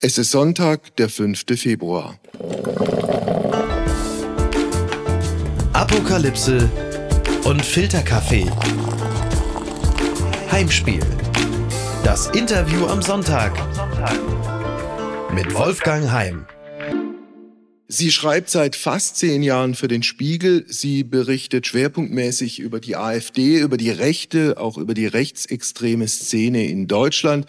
Es ist Sonntag, der 5. Februar. Apokalypse und Filterkaffee. Heimspiel. Das Interview am Sonntag. Mit Wolfgang Heim. Sie schreibt seit fast zehn Jahren für den Spiegel. Sie berichtet schwerpunktmäßig über die AfD, über die Rechte, auch über die rechtsextreme Szene in Deutschland.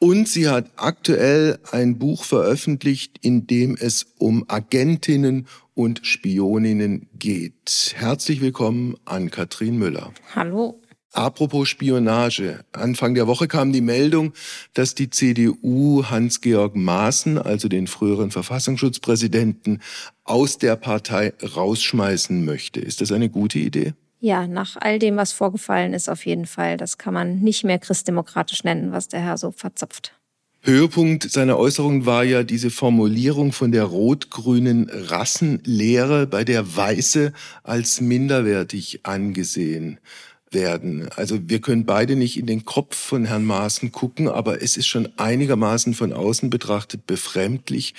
Und sie hat aktuell ein Buch veröffentlicht, in dem es um Agentinnen und Spioninnen geht. Herzlich willkommen an Katrin Müller. Hallo. Apropos Spionage. Anfang der Woche kam die Meldung, dass die CDU Hans-Georg Maaßen, also den früheren Verfassungsschutzpräsidenten, aus der Partei rausschmeißen möchte. Ist das eine gute Idee? Ja, nach all dem, was vorgefallen ist, auf jeden Fall. Das kann man nicht mehr christdemokratisch nennen, was der Herr so verzapft. Höhepunkt seiner Äußerung war ja diese Formulierung von der rot-grünen Rassenlehre, bei der Weiße als minderwertig angesehen werden. Also wir können beide nicht in den Kopf von Herrn Maaßen gucken, aber es ist schon einigermaßen von außen betrachtet befremdlich,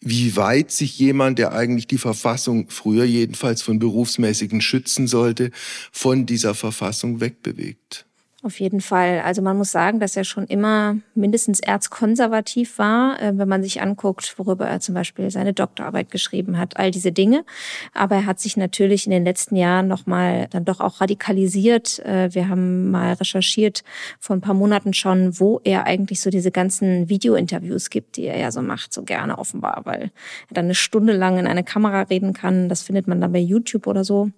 wie weit sich jemand, der eigentlich die Verfassung früher jedenfalls von berufsmäßigen schützen sollte, von dieser Verfassung wegbewegt. Auf jeden Fall. Also man muss sagen, dass er schon immer mindestens erzkonservativ war, äh, wenn man sich anguckt, worüber er zum Beispiel seine Doktorarbeit geschrieben hat, all diese Dinge. Aber er hat sich natürlich in den letzten Jahren nochmal dann doch auch radikalisiert. Äh, wir haben mal recherchiert vor ein paar Monaten schon, wo er eigentlich so diese ganzen Videointerviews gibt, die er ja so macht, so gerne offenbar, weil er dann eine Stunde lang in eine Kamera reden kann. Das findet man dann bei YouTube oder so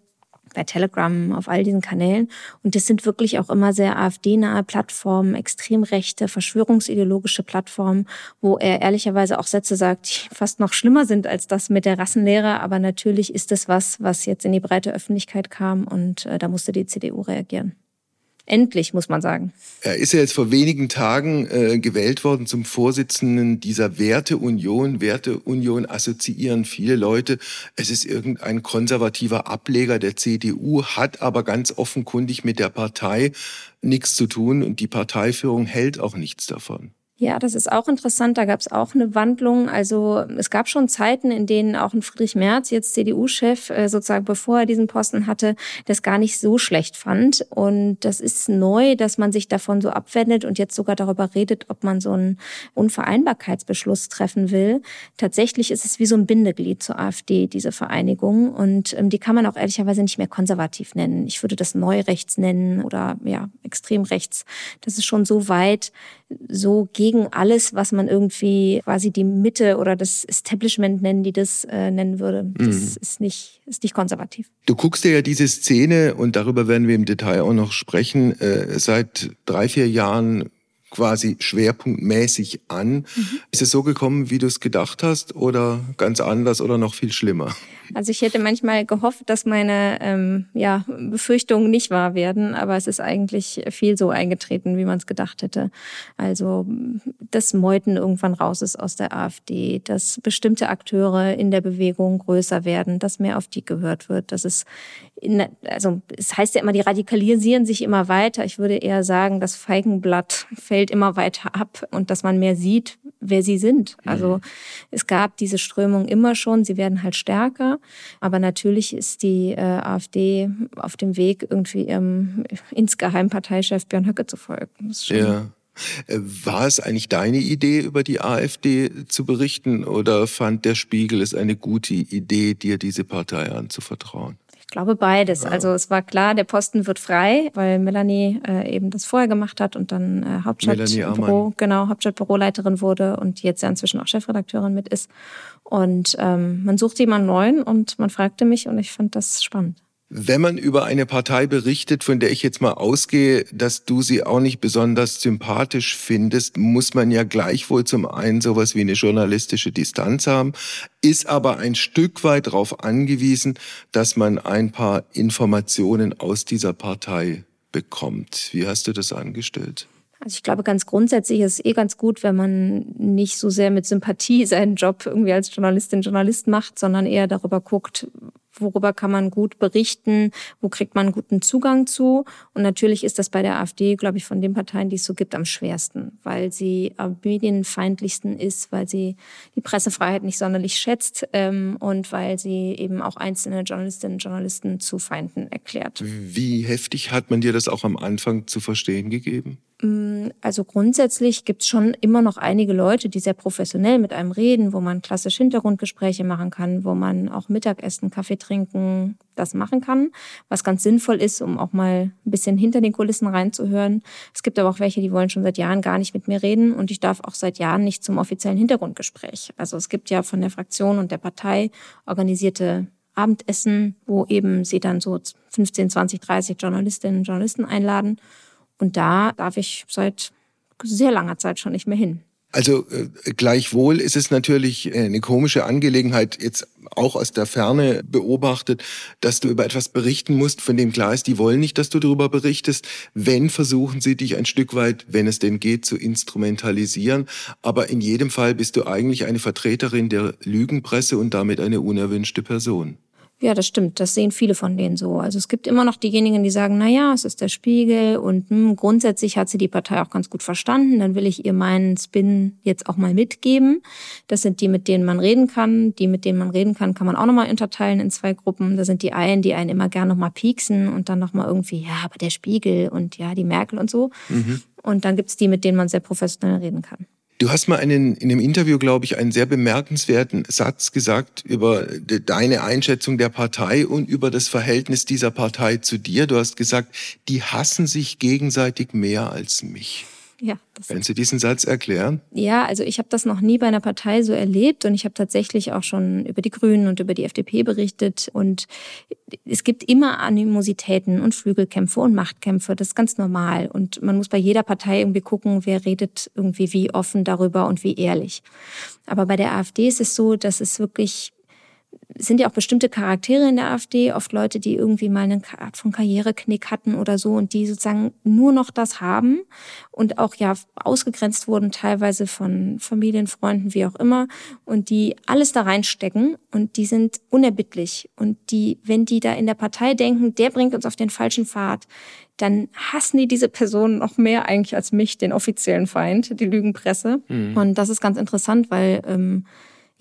bei Telegram, auf all diesen Kanälen. Und das sind wirklich auch immer sehr AfD-nahe Plattformen, extrem rechte, verschwörungsideologische Plattformen, wo er ehrlicherweise auch Sätze sagt, die fast noch schlimmer sind als das mit der Rassenlehre. Aber natürlich ist das was, was jetzt in die breite Öffentlichkeit kam und äh, da musste die CDU reagieren. Endlich, muss man sagen. Er ist ja jetzt vor wenigen Tagen äh, gewählt worden zum Vorsitzenden dieser Werteunion. Werteunion assoziieren viele Leute. Es ist irgendein konservativer Ableger der CDU, hat aber ganz offenkundig mit der Partei nichts zu tun und die Parteiführung hält auch nichts davon. Ja, das ist auch interessant. Da gab es auch eine Wandlung. Also es gab schon Zeiten, in denen auch ein Friedrich Merz, jetzt CDU-Chef, äh, sozusagen bevor er diesen Posten hatte, das gar nicht so schlecht fand. Und das ist neu, dass man sich davon so abwendet und jetzt sogar darüber redet, ob man so einen Unvereinbarkeitsbeschluss treffen will. Tatsächlich ist es wie so ein Bindeglied zur AfD, diese Vereinigung. Und ähm, die kann man auch ehrlicherweise nicht mehr konservativ nennen. Ich würde das Neurechts nennen oder ja, extrem rechts. Das ist schon so weit, so gegen alles, was man irgendwie quasi die Mitte oder das Establishment nennen, die das äh, nennen würde. Das mhm. ist, nicht, ist nicht konservativ. Du guckst dir ja diese Szene, und darüber werden wir im Detail auch noch sprechen, äh, seit drei, vier Jahren quasi schwerpunktmäßig an. Mhm. Ist es so gekommen, wie du es gedacht hast oder ganz anders oder noch viel schlimmer? Also ich hätte manchmal gehofft, dass meine ähm, ja, Befürchtungen nicht wahr werden, aber es ist eigentlich viel so eingetreten, wie man es gedacht hätte. Also dass Meuten irgendwann raus ist aus der AfD, dass bestimmte Akteure in der Bewegung größer werden, dass mehr auf die gehört wird, dass es in, also es heißt ja immer, die radikalisieren sich immer weiter. Ich würde eher sagen, das Feigenblatt fällt immer weiter ab und dass man mehr sieht, wer sie sind. Also mhm. es gab diese Strömung immer schon, sie werden halt stärker. Aber natürlich ist die äh, AfD auf dem Weg, irgendwie ihrem insgeheim Parteichef Björn Höcke zu folgen. ja. Äh, war es eigentlich deine Idee, über die AfD zu berichten oder fand der Spiegel es eine gute Idee, dir diese Partei anzuvertrauen? Glaube beides. Also es war klar, der Posten wird frei, weil Melanie äh, eben das vorher gemacht hat und dann äh, Hauptstadtbüro, genau, Hauptstadtbüroleiterin wurde und jetzt ja inzwischen auch Chefredakteurin mit ist. Und ähm, man sucht jemanden neuen und man fragte mich und ich fand das spannend. Wenn man über eine Partei berichtet, von der ich jetzt mal ausgehe, dass du sie auch nicht besonders sympathisch findest, muss man ja gleichwohl zum einen sowas wie eine journalistische Distanz haben, ist aber ein Stück weit darauf angewiesen, dass man ein paar Informationen aus dieser Partei bekommt. Wie hast du das angestellt? Also ich glaube, ganz grundsätzlich ist es eh ganz gut, wenn man nicht so sehr mit Sympathie seinen Job irgendwie als Journalistin, Journalist macht, sondern eher darüber guckt, worüber kann man gut berichten, wo kriegt man guten Zugang zu. Und natürlich ist das bei der AfD, glaube ich, von den Parteien, die es so gibt, am schwersten, weil sie am medienfeindlichsten ist, weil sie die Pressefreiheit nicht sonderlich schätzt ähm, und weil sie eben auch einzelne Journalistinnen und Journalisten zu Feinden erklärt. Wie heftig hat man dir das auch am Anfang zu verstehen gegeben? Mm, also grundsätzlich gibt es schon immer noch einige Leute, die sehr professionell mit einem reden, wo man klassisch Hintergrundgespräche machen kann, wo man auch Mittagessen, Kaffee trinken, das machen kann, was ganz sinnvoll ist, um auch mal ein bisschen hinter den Kulissen reinzuhören. Es gibt aber auch welche, die wollen schon seit Jahren gar nicht mit mir reden und ich darf auch seit Jahren nicht zum offiziellen Hintergrundgespräch. Also es gibt ja von der Fraktion und der Partei organisierte Abendessen, wo eben sie dann so 15, 20, 30 Journalistinnen und Journalisten einladen und da darf ich seit sehr langer Zeit schon nicht mehr hin. Also äh, gleichwohl ist es natürlich eine komische Angelegenheit, jetzt auch aus der Ferne beobachtet, dass du über etwas berichten musst, von dem klar ist, die wollen nicht, dass du darüber berichtest. Wenn, versuchen sie dich ein Stück weit, wenn es denn geht, zu instrumentalisieren. Aber in jedem Fall bist du eigentlich eine Vertreterin der Lügenpresse und damit eine unerwünschte Person. Ja, das stimmt. Das sehen viele von denen so. Also es gibt immer noch diejenigen, die sagen, na ja, es ist der Spiegel und hm, grundsätzlich hat sie die Partei auch ganz gut verstanden. Dann will ich ihr meinen Spin jetzt auch mal mitgeben. Das sind die, mit denen man reden kann. Die, mit denen man reden kann, kann man auch nochmal unterteilen in zwei Gruppen. Da sind die einen, die einen immer gern nochmal pieksen und dann nochmal irgendwie, ja, aber der Spiegel und ja, die Merkel und so. Mhm. Und dann gibt's die, mit denen man sehr professionell reden kann. Du hast mal einen, in einem Interview, glaube ich, einen sehr bemerkenswerten Satz gesagt über deine Einschätzung der Partei und über das Verhältnis dieser Partei zu dir. Du hast gesagt, die hassen sich gegenseitig mehr als mich. Ja. Können Sie diesen Satz erklären? Ja, also ich habe das noch nie bei einer Partei so erlebt und ich habe tatsächlich auch schon über die Grünen und über die FDP berichtet und es gibt immer Animositäten und Flügelkämpfe und Machtkämpfe, das ist ganz normal und man muss bei jeder Partei irgendwie gucken, wer redet irgendwie wie offen darüber und wie ehrlich. Aber bei der AfD ist es so, dass es wirklich sind ja auch bestimmte Charaktere in der AfD, oft Leute, die irgendwie mal eine Art von Karriereknick hatten oder so und die sozusagen nur noch das haben und auch ja ausgegrenzt wurden, teilweise von Familien, Freunden, wie auch immer, und die alles da reinstecken und die sind unerbittlich. Und die, wenn die da in der Partei denken, der bringt uns auf den falschen Pfad, dann hassen die diese Person noch mehr eigentlich als mich, den offiziellen Feind, die Lügenpresse. Mhm. Und das ist ganz interessant, weil ähm,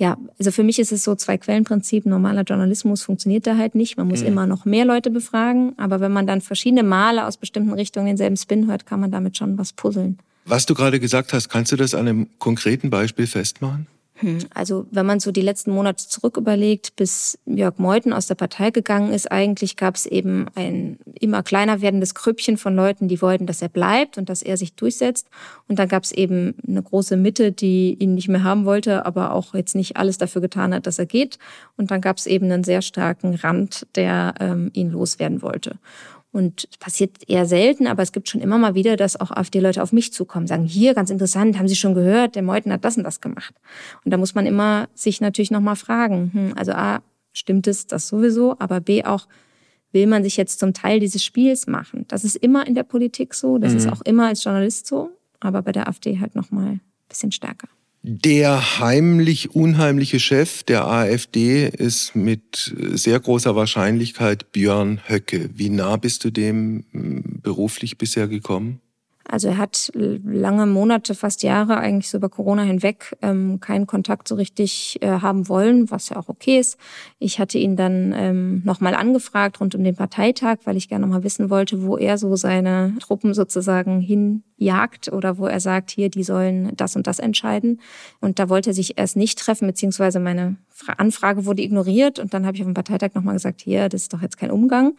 ja, also für mich ist es so zwei Quellenprinzip. Normaler Journalismus funktioniert da halt nicht. Man muss mhm. immer noch mehr Leute befragen. Aber wenn man dann verschiedene Male aus bestimmten Richtungen denselben Spin hört, kann man damit schon was puzzeln. Was du gerade gesagt hast, kannst du das an einem konkreten Beispiel festmachen? Hm, also wenn man so die letzten Monate zurück überlegt, bis Jörg Meuthen aus der Partei gegangen ist, eigentlich gab es eben ein immer kleiner werdendes Krüppchen von Leuten, die wollten, dass er bleibt und dass er sich durchsetzt. Und dann gab es eben eine große Mitte, die ihn nicht mehr haben wollte, aber auch jetzt nicht alles dafür getan hat, dass er geht. Und dann gab es eben einen sehr starken Rand, der ähm, ihn loswerden wollte. Und passiert eher selten, aber es gibt schon immer mal wieder, dass auch AfD-Leute auf mich zukommen, sagen, hier, ganz interessant, haben Sie schon gehört, der Meuthen hat das und das gemacht. Und da muss man immer sich natürlich nochmal fragen, hm, also A, stimmt es das sowieso, aber B auch, will man sich jetzt zum Teil dieses Spiels machen? Das ist immer in der Politik so, das mhm. ist auch immer als Journalist so, aber bei der AfD halt nochmal ein bisschen stärker. Der heimlich unheimliche Chef der AfD ist mit sehr großer Wahrscheinlichkeit Björn Höcke. Wie nah bist du dem hm, beruflich bisher gekommen? Also er hat lange Monate, fast Jahre eigentlich so über Corona hinweg ähm, keinen Kontakt so richtig äh, haben wollen, was ja auch okay ist. Ich hatte ihn dann ähm, nochmal angefragt rund um den Parteitag, weil ich gerne nochmal wissen wollte, wo er so seine Truppen sozusagen hinjagt oder wo er sagt, hier, die sollen das und das entscheiden. Und da wollte er sich erst nicht treffen, beziehungsweise meine Anfrage wurde ignoriert. Und dann habe ich auf dem Parteitag nochmal gesagt, hier, das ist doch jetzt kein Umgang.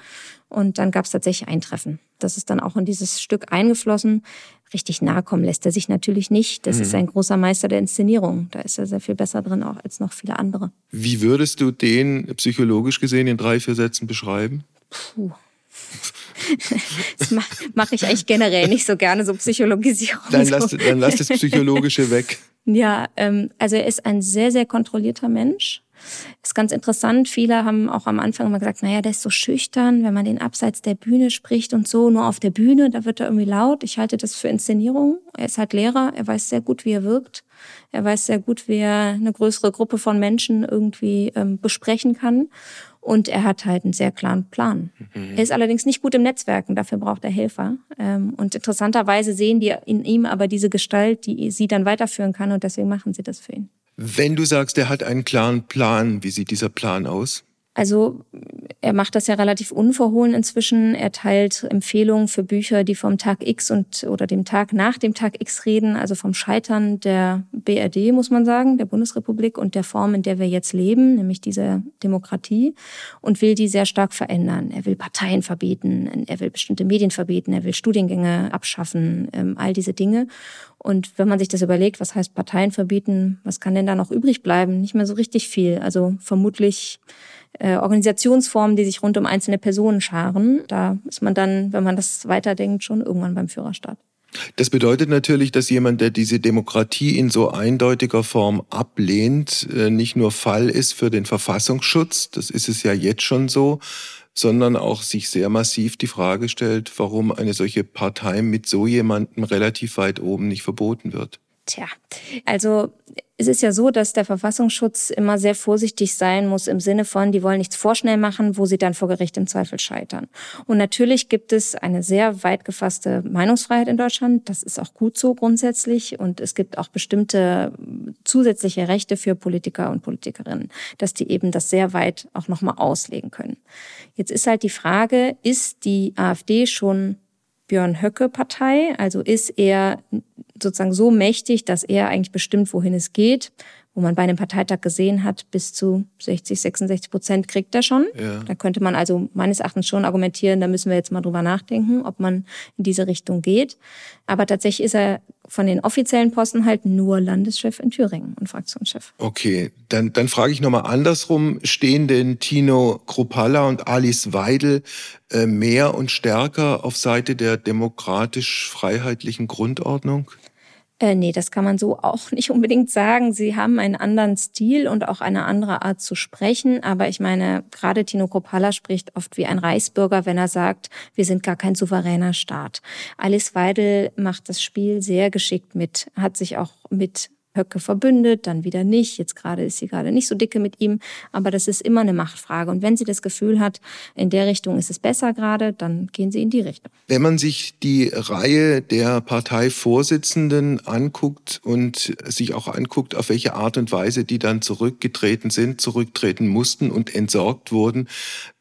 Und dann gab es tatsächlich ein Treffen. Das ist dann auch in dieses Stück eingeflossen. Richtig nahe kommen lässt er sich natürlich nicht. Das mhm. ist ein großer Meister der Inszenierung. Da ist er sehr viel besser drin auch als noch viele andere. Wie würdest du den psychologisch gesehen in drei, vier Sätzen beschreiben? Puh. Das mache mach ich eigentlich generell nicht so gerne, so Psychologisierung. Dann lass, dann lass das Psychologische weg. Ja, ähm, also er ist ein sehr, sehr kontrollierter Mensch. Ist ganz interessant. Viele haben auch am Anfang immer gesagt, naja, der ist so schüchtern, wenn man den abseits der Bühne spricht und so, nur auf der Bühne, da wird er irgendwie laut. Ich halte das für Inszenierung. Er ist halt Lehrer, er weiß sehr gut, wie er wirkt. Er weiß sehr gut, wie er eine größere Gruppe von Menschen irgendwie ähm, besprechen kann. Und er hat halt einen sehr klaren Plan. Mhm. Er ist allerdings nicht gut im Netzwerken, dafür braucht er Helfer. Ähm, und interessanterweise sehen die in ihm aber diese Gestalt, die sie dann weiterführen kann und deswegen machen sie das für ihn. Wenn du sagst, er hat einen klaren Plan, wie sieht dieser Plan aus? Also er macht das ja relativ unverhohlen inzwischen. Er teilt Empfehlungen für Bücher, die vom Tag X und oder dem Tag nach dem Tag X reden, also vom Scheitern der BRD, muss man sagen, der Bundesrepublik und der Form, in der wir jetzt leben, nämlich dieser Demokratie, und will die sehr stark verändern. Er will Parteien verbieten, er will bestimmte Medien verbieten, er will Studiengänge abschaffen, ähm, all diese Dinge. Und wenn man sich das überlegt, was heißt Parteien verbieten, was kann denn da noch übrig bleiben? Nicht mehr so richtig viel. Also vermutlich äh, Organisationsformen, die sich rund um einzelne Personen scharen. Da ist man dann, wenn man das weiterdenkt, schon irgendwann beim Führerstaat. Das bedeutet natürlich, dass jemand, der diese Demokratie in so eindeutiger Form ablehnt, äh, nicht nur Fall ist für den Verfassungsschutz, das ist es ja jetzt schon so, sondern auch sich sehr massiv die Frage stellt, warum eine solche Partei mit so jemandem relativ weit oben nicht verboten wird. Tja, also es ist ja so, dass der Verfassungsschutz immer sehr vorsichtig sein muss im Sinne von, die wollen nichts vorschnell machen, wo sie dann vor Gericht im Zweifel scheitern. Und natürlich gibt es eine sehr weit gefasste Meinungsfreiheit in Deutschland. Das ist auch gut so grundsätzlich. Und es gibt auch bestimmte zusätzliche Rechte für Politiker und Politikerinnen, dass die eben das sehr weit auch nochmal auslegen können. Jetzt ist halt die Frage, ist die AfD schon Björn Höcke Partei? Also ist er sozusagen so mächtig, dass er eigentlich bestimmt, wohin es geht wo man bei einem Parteitag gesehen hat, bis zu 60, 66 Prozent kriegt er schon. Ja. Da könnte man also meines Erachtens schon argumentieren, da müssen wir jetzt mal drüber nachdenken, ob man in diese Richtung geht. Aber tatsächlich ist er von den offiziellen Posten halt nur Landeschef in Thüringen und Fraktionschef. Okay, dann, dann frage ich nochmal andersrum. Stehen denn Tino Kruppalla und Alice Weidel äh, mehr und stärker auf Seite der demokratisch-freiheitlichen Grundordnung? Äh, nee, das kann man so auch nicht unbedingt sagen. Sie haben einen anderen Stil und auch eine andere Art zu sprechen. Aber ich meine, gerade Tino Kropala spricht oft wie ein Reichsbürger, wenn er sagt, wir sind gar kein souveräner Staat. Alice Weidel macht das Spiel sehr geschickt mit, hat sich auch mit Höcke verbündet, dann wieder nicht. Jetzt gerade ist sie gerade nicht so dicke mit ihm, aber das ist immer eine Machtfrage. Und wenn sie das Gefühl hat, in der Richtung ist es besser gerade, dann gehen sie in die Richtung. Wenn man sich die Reihe der Parteivorsitzenden anguckt und sich auch anguckt, auf welche Art und Weise die dann zurückgetreten sind, zurücktreten mussten und entsorgt wurden,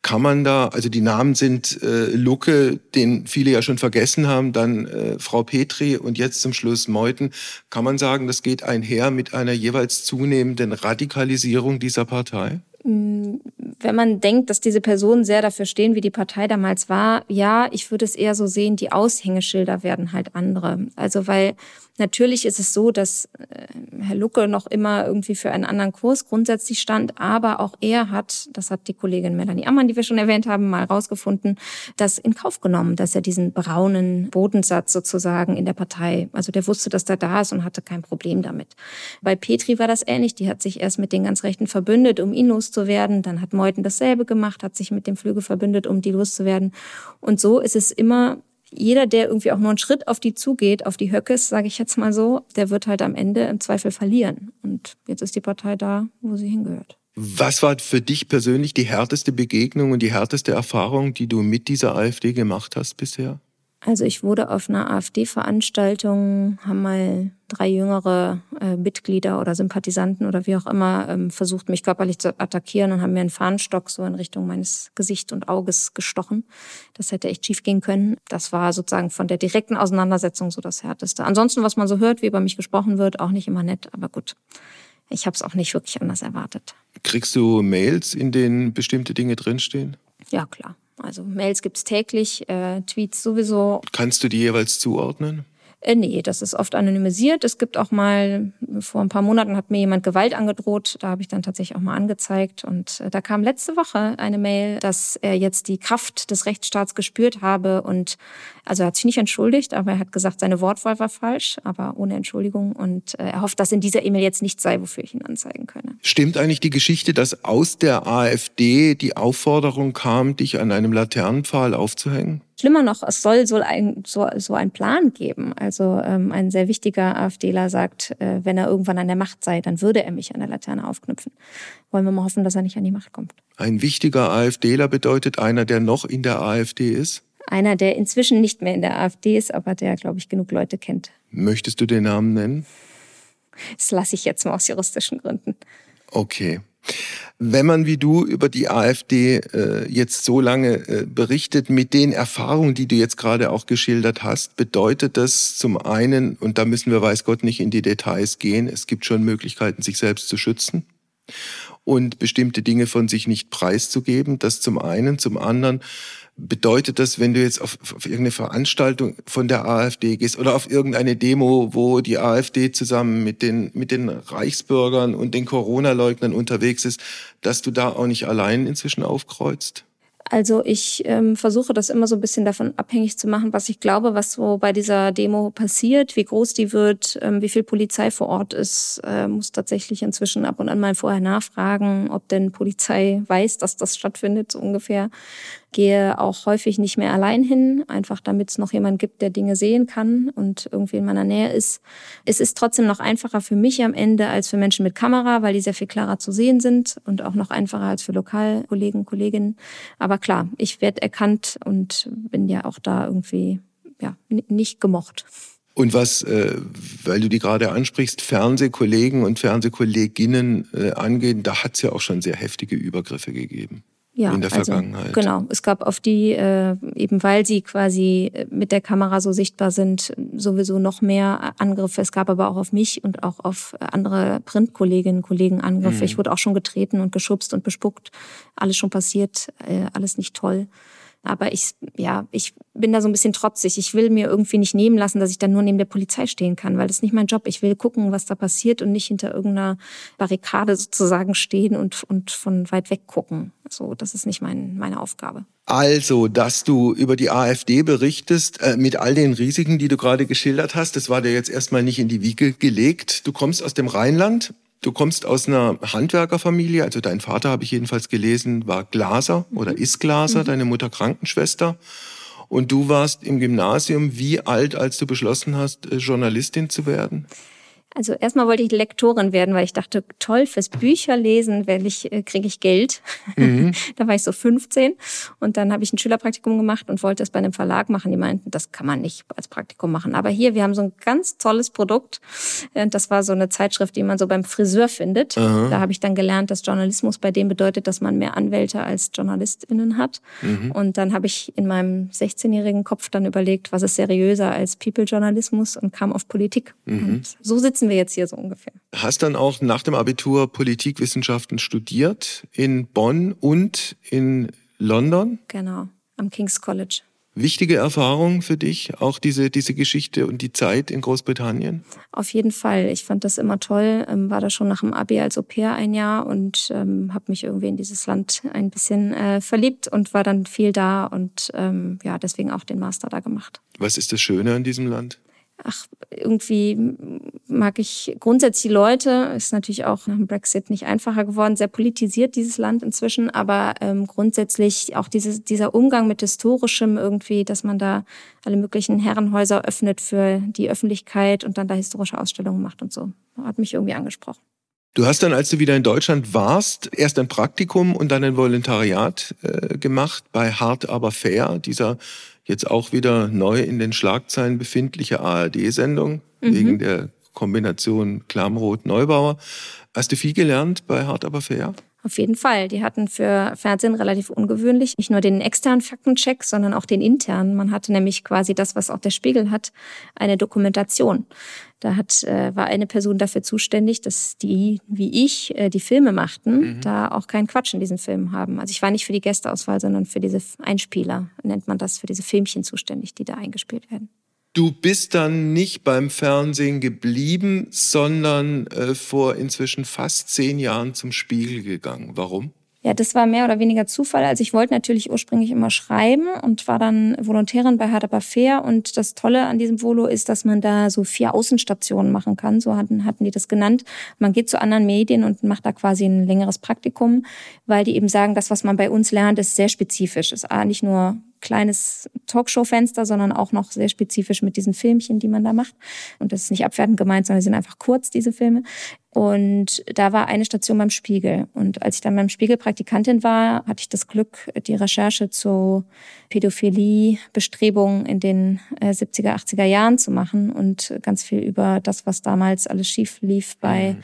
kann man da, also die Namen sind äh, Lucke, den viele ja schon vergessen haben, dann äh, Frau Petri und jetzt zum Schluss Meuthen, kann man sagen, das geht einher mit einer jeweils zunehmenden Radikalisierung dieser Partei? Wenn man denkt, dass diese Personen sehr dafür stehen, wie die Partei damals war, ja, ich würde es eher so sehen, die Aushängeschilder werden halt andere. Also weil Natürlich ist es so, dass äh, Herr Lucke noch immer irgendwie für einen anderen Kurs grundsätzlich stand, aber auch er hat, das hat die Kollegin Melanie Ammann, die wir schon erwähnt haben, mal rausgefunden, das in Kauf genommen, dass er diesen braunen Bodensatz sozusagen in der Partei, also der wusste, dass der da ist und hatte kein Problem damit. Bei Petri war das ähnlich, die hat sich erst mit den ganz Rechten verbündet, um ihn loszuwerden, dann hat Meuthen dasselbe gemacht, hat sich mit dem Flügel verbündet, um die loszuwerden. Und so ist es immer jeder, der irgendwie auch nur einen Schritt auf die zugeht, auf die Höckes, sage ich jetzt mal so, der wird halt am Ende im Zweifel verlieren. Und jetzt ist die Partei da, wo sie hingehört. Was war für dich persönlich die härteste Begegnung und die härteste Erfahrung, die du mit dieser AfD gemacht hast bisher? Also ich wurde auf einer AfD-Veranstaltung, haben mal drei jüngere äh, Mitglieder oder Sympathisanten oder wie auch immer ähm, versucht, mich körperlich zu attackieren und haben mir einen Fahnenstock so in Richtung meines Gesicht und Auges gestochen. Das hätte echt schief gehen können. Das war sozusagen von der direkten Auseinandersetzung so das Härteste. Ansonsten, was man so hört, wie über mich gesprochen wird, auch nicht immer nett, aber gut. Ich habe es auch nicht wirklich anders erwartet. Kriegst du Mails, in denen bestimmte Dinge drinstehen? Ja, klar. Also Mails gibt's täglich, äh, Tweets sowieso. Kannst du die jeweils zuordnen? Äh, nee, das ist oft anonymisiert. Es gibt auch mal, vor ein paar Monaten hat mir jemand Gewalt angedroht. Da habe ich dann tatsächlich auch mal angezeigt. Und äh, da kam letzte Woche eine Mail, dass er jetzt die Kraft des Rechtsstaats gespürt habe. Und also er hat sich nicht entschuldigt, aber er hat gesagt, seine Wortwahl war falsch, aber ohne Entschuldigung. Und äh, er hofft, dass in dieser E-Mail jetzt nichts sei, wofür ich ihn anzeigen könne. Stimmt eigentlich die Geschichte, dass aus der AfD die Aufforderung kam, dich an einem Laternenpfahl aufzuhängen? Schlimmer noch, es soll so ein, so, so einen Plan geben. Also ähm, ein sehr wichtiger AfDler sagt, äh, wenn er irgendwann an der Macht sei, dann würde er mich an der Laterne aufknüpfen. Wollen wir mal hoffen, dass er nicht an die Macht kommt. Ein wichtiger AfDler bedeutet einer, der noch in der AfD ist? Einer, der inzwischen nicht mehr in der AfD ist, aber der, glaube ich, genug Leute kennt. Möchtest du den Namen nennen? Das lasse ich jetzt mal aus juristischen Gründen. Okay. Wenn man wie du über die AfD äh, jetzt so lange äh, berichtet, mit den Erfahrungen, die du jetzt gerade auch geschildert hast, bedeutet das zum einen, und da müssen wir weiß Gott nicht in die Details gehen, es gibt schon Möglichkeiten, sich selbst zu schützen und bestimmte Dinge von sich nicht preiszugeben. Das zum einen. Zum anderen bedeutet das, wenn du jetzt auf, auf, irgendeine Veranstaltung von der AfD gehst oder auf irgendeine Demo, wo die AfD zusammen mit den, mit den Reichsbürgern und den Corona-Leugnern unterwegs ist, dass du da auch nicht allein inzwischen aufkreuzt? Also ich ähm, versuche das immer so ein bisschen davon abhängig zu machen, was ich glaube, was so bei dieser Demo passiert, wie groß die wird, ähm, wie viel Polizei vor Ort ist. Äh, muss tatsächlich inzwischen ab und an mal vorher nachfragen, ob denn Polizei weiß, dass das stattfindet, so ungefähr gehe auch häufig nicht mehr allein hin, einfach damit es noch jemand gibt, der Dinge sehen kann und irgendwie in meiner Nähe ist. Es ist trotzdem noch einfacher für mich am Ende als für Menschen mit Kamera, weil die sehr viel klarer zu sehen sind und auch noch einfacher als für Lokalkollegen, Kolleginnen. Aber klar, ich werde erkannt und bin ja auch da irgendwie ja, nicht gemocht. Und was, äh, weil du die gerade ansprichst, Fernsehkollegen und Fernsehkolleginnen äh, angehen, da hat es ja auch schon sehr heftige Übergriffe gegeben ja, in der also, Vergangenheit. Genau, es gab auf die, äh, eben weil sie quasi äh, mit der Kamera so sichtbar sind, sowieso noch mehr Angriffe. Es gab aber auch auf mich und auch auf andere Printkolleginnen, Kollegen Angriffe. Mhm. Ich wurde auch schon getreten und geschubst und bespuckt. Alles schon passiert, äh, alles nicht toll. Aber ich, ja, ich bin da so ein bisschen trotzig. Ich will mir irgendwie nicht nehmen lassen, dass ich dann nur neben der Polizei stehen kann, weil das ist nicht mein Job. Ich will gucken, was da passiert und nicht hinter irgendeiner Barrikade sozusagen stehen und, und von weit weg gucken. So, das ist nicht mein, meine Aufgabe. Also, dass du über die AfD berichtest, äh, mit all den Risiken, die du gerade geschildert hast, das war dir jetzt erstmal nicht in die Wiege gelegt. Du kommst aus dem Rheinland, Du kommst aus einer Handwerkerfamilie, also dein Vater, habe ich jedenfalls gelesen, war Glaser oder ist Glaser, mhm. deine Mutter Krankenschwester. Und du warst im Gymnasium wie alt, als du beschlossen hast, äh, Journalistin zu werden? Also erstmal wollte ich Lektorin werden, weil ich dachte, toll, fürs Bücherlesen werde ich, äh, kriege ich Geld. Mhm. da war ich so 15 und dann habe ich ein Schülerpraktikum gemacht und wollte es bei einem Verlag machen. Die meinten, das kann man nicht als Praktikum machen. Aber hier, wir haben so ein ganz tolles Produkt. Und das war so eine Zeitschrift, die man so beim Friseur findet. Aha. Da habe ich dann gelernt, dass Journalismus bei dem bedeutet, dass man mehr Anwälte als JournalistInnen hat. Mhm. Und dann habe ich in meinem 16-jährigen Kopf dann überlegt, was ist seriöser als People-Journalismus und kam auf Politik. Mhm. Und so sitzt sitzen wir jetzt hier so ungefähr. Hast dann auch nach dem Abitur Politikwissenschaften studiert in Bonn und in London? Genau, am King's College. Wichtige Erfahrung für dich, auch diese, diese Geschichte und die Zeit in Großbritannien? Auf jeden Fall. Ich fand das immer toll. Ähm, war da schon nach dem Abi als Au pair ein Jahr und ähm, habe mich irgendwie in dieses Land ein bisschen äh, verliebt und war dann viel da und ähm, ja, deswegen auch den Master da gemacht. Was ist das Schöne an diesem Land? Ach, irgendwie mag ich grundsätzlich die Leute. Ist natürlich auch nach dem Brexit nicht einfacher geworden. Sehr politisiert dieses Land inzwischen, aber ähm, grundsätzlich auch dieses, dieser Umgang mit Historischem irgendwie, dass man da alle möglichen Herrenhäuser öffnet für die Öffentlichkeit und dann da historische Ausstellungen macht und so. Hat mich irgendwie angesprochen. Du hast dann, als du wieder in Deutschland warst, erst ein Praktikum und dann ein Volontariat äh, gemacht bei Hart aber fair, dieser jetzt auch wieder neu in den Schlagzeilen befindliche ARD-Sendung mhm. wegen der Kombination Klamroth-Neubauer. Hast du viel gelernt bei Hart aber fair? Auf jeden Fall. Die hatten für Fernsehen relativ ungewöhnlich nicht nur den externen Faktencheck, sondern auch den internen. Man hatte nämlich quasi das, was auch der Spiegel hat, eine Dokumentation. Da hat, äh, war eine Person dafür zuständig, dass die, wie ich, äh, die Filme machten, mhm. da auch keinen Quatsch in diesen Filmen haben. Also ich war nicht für die Gästeauswahl, sondern für diese Einspieler, nennt man das, für diese Filmchen zuständig, die da eingespielt werden. Du bist dann nicht beim Fernsehen geblieben, sondern äh, vor inzwischen fast zehn Jahren zum Spiegel gegangen. Warum? Ja, das war mehr oder weniger Zufall. Also ich wollte natürlich ursprünglich immer schreiben und war dann Volontärin bei Hard Aber Fair. Und das Tolle an diesem Volo ist, dass man da so vier Außenstationen machen kann. So hatten, hatten die das genannt. Man geht zu anderen Medien und macht da quasi ein längeres Praktikum, weil die eben sagen, das, was man bei uns lernt, ist sehr spezifisch. Ist nicht nur kleines Talkshow-Fenster, sondern auch noch sehr spezifisch mit diesen Filmchen, die man da macht. Und das ist nicht abwertend gemeint, sondern sie sind einfach kurz, diese Filme. Und da war eine Station beim Spiegel. Und als ich dann beim Spiegel Praktikantin war, hatte ich das Glück, die Recherche zu Pädophilie-Bestrebungen in den 70er, äh, 80er Jahren zu machen und ganz viel über das, was damals alles schief lief bei mhm.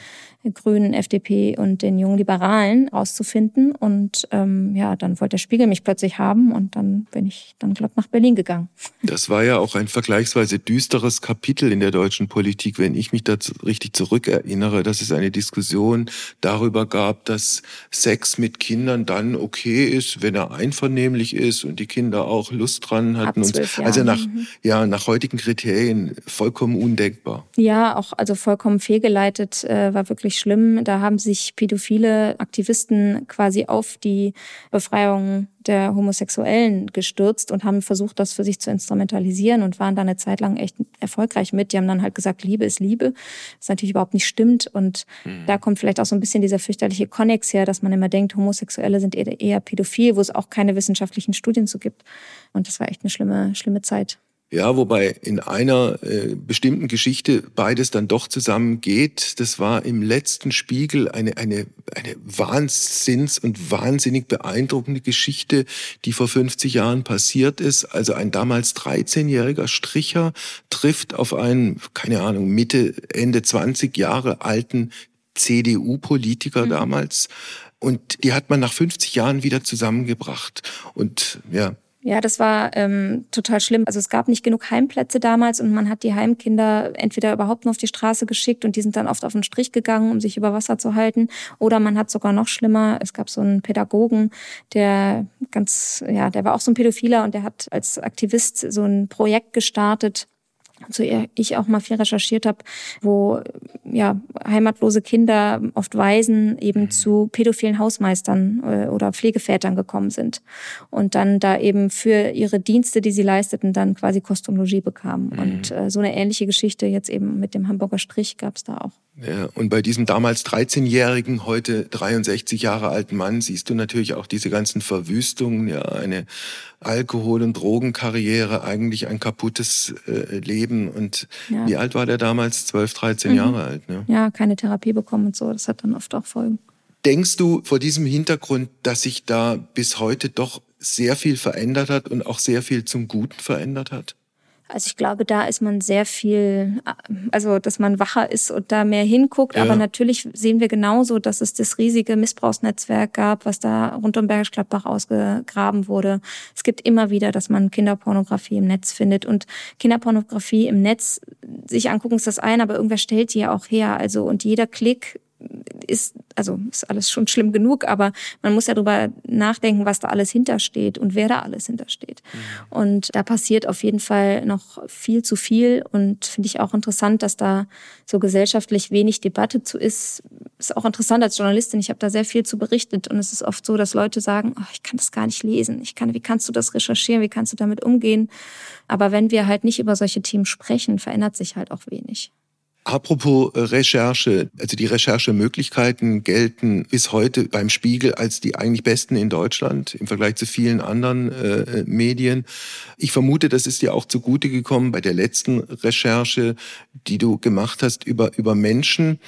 Grünen, FDP und den jungen Liberalen rauszufinden. Und ähm, ja, dann wollte der Spiegel mich plötzlich haben und dann bin ich dann glatt nach Berlin gegangen. Das war ja auch ein vergleichsweise düsteres Kapitel in der deutschen Politik, wenn ich mich da richtig zurückerinnere, dass es eine Diskussion darüber gab, dass Sex mit Kindern dann okay ist, wenn er einvernehmlich ist und die Kinder auch Lust dran hatten. Und, also nach, mhm. ja, nach heutigen Kriterien vollkommen undenkbar. Ja, auch also vollkommen fehlgeleitet, äh, war wirklich schlimm. Da haben sich pädophile Aktivisten quasi auf die Befreiung der Homosexuellen gestürzt und haben versucht, das für sich zu instrumentalisieren und waren da eine Zeit lang echt erfolgreich mit. Die haben dann halt gesagt, Liebe ist Liebe, was natürlich überhaupt nicht stimmt. Und mhm. da kommt vielleicht auch so ein bisschen dieser fürchterliche Konnex her, dass man immer denkt, Homosexuelle sind eher, eher pädophil, wo es auch keine wissenschaftlichen Studien zu gibt. Und das war echt eine schlimme, schlimme Zeit. Ja, wobei in einer äh, bestimmten Geschichte beides dann doch zusammengeht. Das war im letzten Spiegel eine, eine, eine wahnsinns- und wahnsinnig beeindruckende Geschichte, die vor 50 Jahren passiert ist. Also ein damals 13-jähriger Stricher trifft auf einen, keine Ahnung, Mitte, Ende 20 Jahre alten CDU-Politiker mhm. damals. Und die hat man nach 50 Jahren wieder zusammengebracht. Und ja, ja, das war ähm, total schlimm. Also es gab nicht genug Heimplätze damals und man hat die Heimkinder entweder überhaupt nur auf die Straße geschickt und die sind dann oft auf den Strich gegangen, um sich über Wasser zu halten. Oder man hat sogar noch schlimmer, es gab so einen Pädagogen, der ganz, ja, der war auch so ein Pädophiler und der hat als Aktivist so ein Projekt gestartet, so ich auch mal viel recherchiert habe, wo ja heimatlose Kinder, oft Waisen, eben mhm. zu pädophilen Hausmeistern äh, oder Pflegevätern gekommen sind und dann da eben für ihre Dienste, die sie leisteten, dann quasi Kost und Logis bekamen. Mhm. Und äh, so eine ähnliche Geschichte jetzt eben mit dem Hamburger Strich gab es da auch. Ja, und bei diesem damals 13-jährigen, heute 63 Jahre alten Mann siehst du natürlich auch diese ganzen Verwüstungen, ja, eine Alkohol- und Drogenkarriere, eigentlich ein kaputtes äh, Leben. Und ja. wie alt war der damals? 12, 13 mhm. Jahre alt. Ne? Ja, keine Therapie bekommen und so. Das hat dann oft auch Folgen. Denkst du vor diesem Hintergrund, dass sich da bis heute doch sehr viel verändert hat und auch sehr viel zum Guten verändert hat? Also ich glaube, da ist man sehr viel, also dass man wacher ist und da mehr hinguckt. Ja. Aber natürlich sehen wir genauso, dass es das riesige Missbrauchsnetzwerk gab, was da rund um Bergisch Gladbach ausgegraben wurde. Es gibt immer wieder, dass man Kinderpornografie im Netz findet. Und Kinderpornografie im Netz sich angucken ist das ein, aber irgendwer stellt die ja auch her. Also und jeder Klick ist, also ist alles schon schlimm genug, aber man muss ja darüber nachdenken, was da alles hintersteht und wer da alles hintersteht. Mhm. Und da passiert auf jeden Fall noch viel zu viel und finde ich auch interessant, dass da so gesellschaftlich wenig Debatte zu ist. Ist auch interessant als Journalistin, ich habe da sehr viel zu berichtet und es ist oft so, dass Leute sagen, oh, ich kann das gar nicht lesen, ich kann, wie kannst du das recherchieren, wie kannst du damit umgehen? Aber wenn wir halt nicht über solche Themen sprechen, verändert sich halt auch wenig. Apropos äh, Recherche, also die Recherchemöglichkeiten gelten bis heute beim Spiegel als die eigentlich besten in Deutschland im Vergleich zu vielen anderen äh, Medien. Ich vermute, das ist dir auch zugute gekommen bei der letzten Recherche, die du gemacht hast über, über Menschen,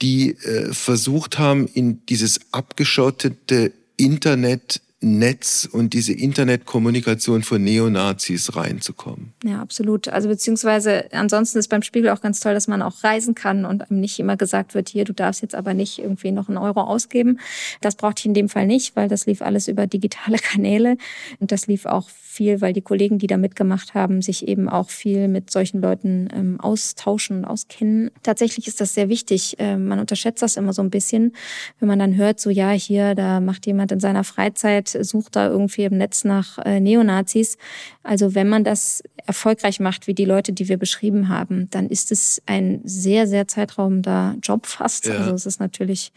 die äh, versucht haben, in dieses abgeschottete Internet Netz und diese Internetkommunikation von Neonazis reinzukommen. Ja, absolut. Also beziehungsweise ansonsten ist beim Spiegel auch ganz toll, dass man auch reisen kann und einem nicht immer gesagt wird, hier, du darfst jetzt aber nicht irgendwie noch einen Euro ausgeben. Das brauchte ich in dem Fall nicht, weil das lief alles über digitale Kanäle und das lief auch viel, weil die Kollegen, die da mitgemacht haben, sich eben auch viel mit solchen Leuten ähm, austauschen und auskennen. Tatsächlich ist das sehr wichtig. Äh, man unterschätzt das immer so ein bisschen, wenn man dann hört, so ja, hier, da macht jemand in seiner Freizeit sucht da irgendwie im Netz nach äh, Neonazis. Also wenn man das erfolgreich macht, wie die Leute, die wir beschrieben haben, dann ist es ein sehr, sehr zeitraubender Job fast. Ja. Also es ist natürlich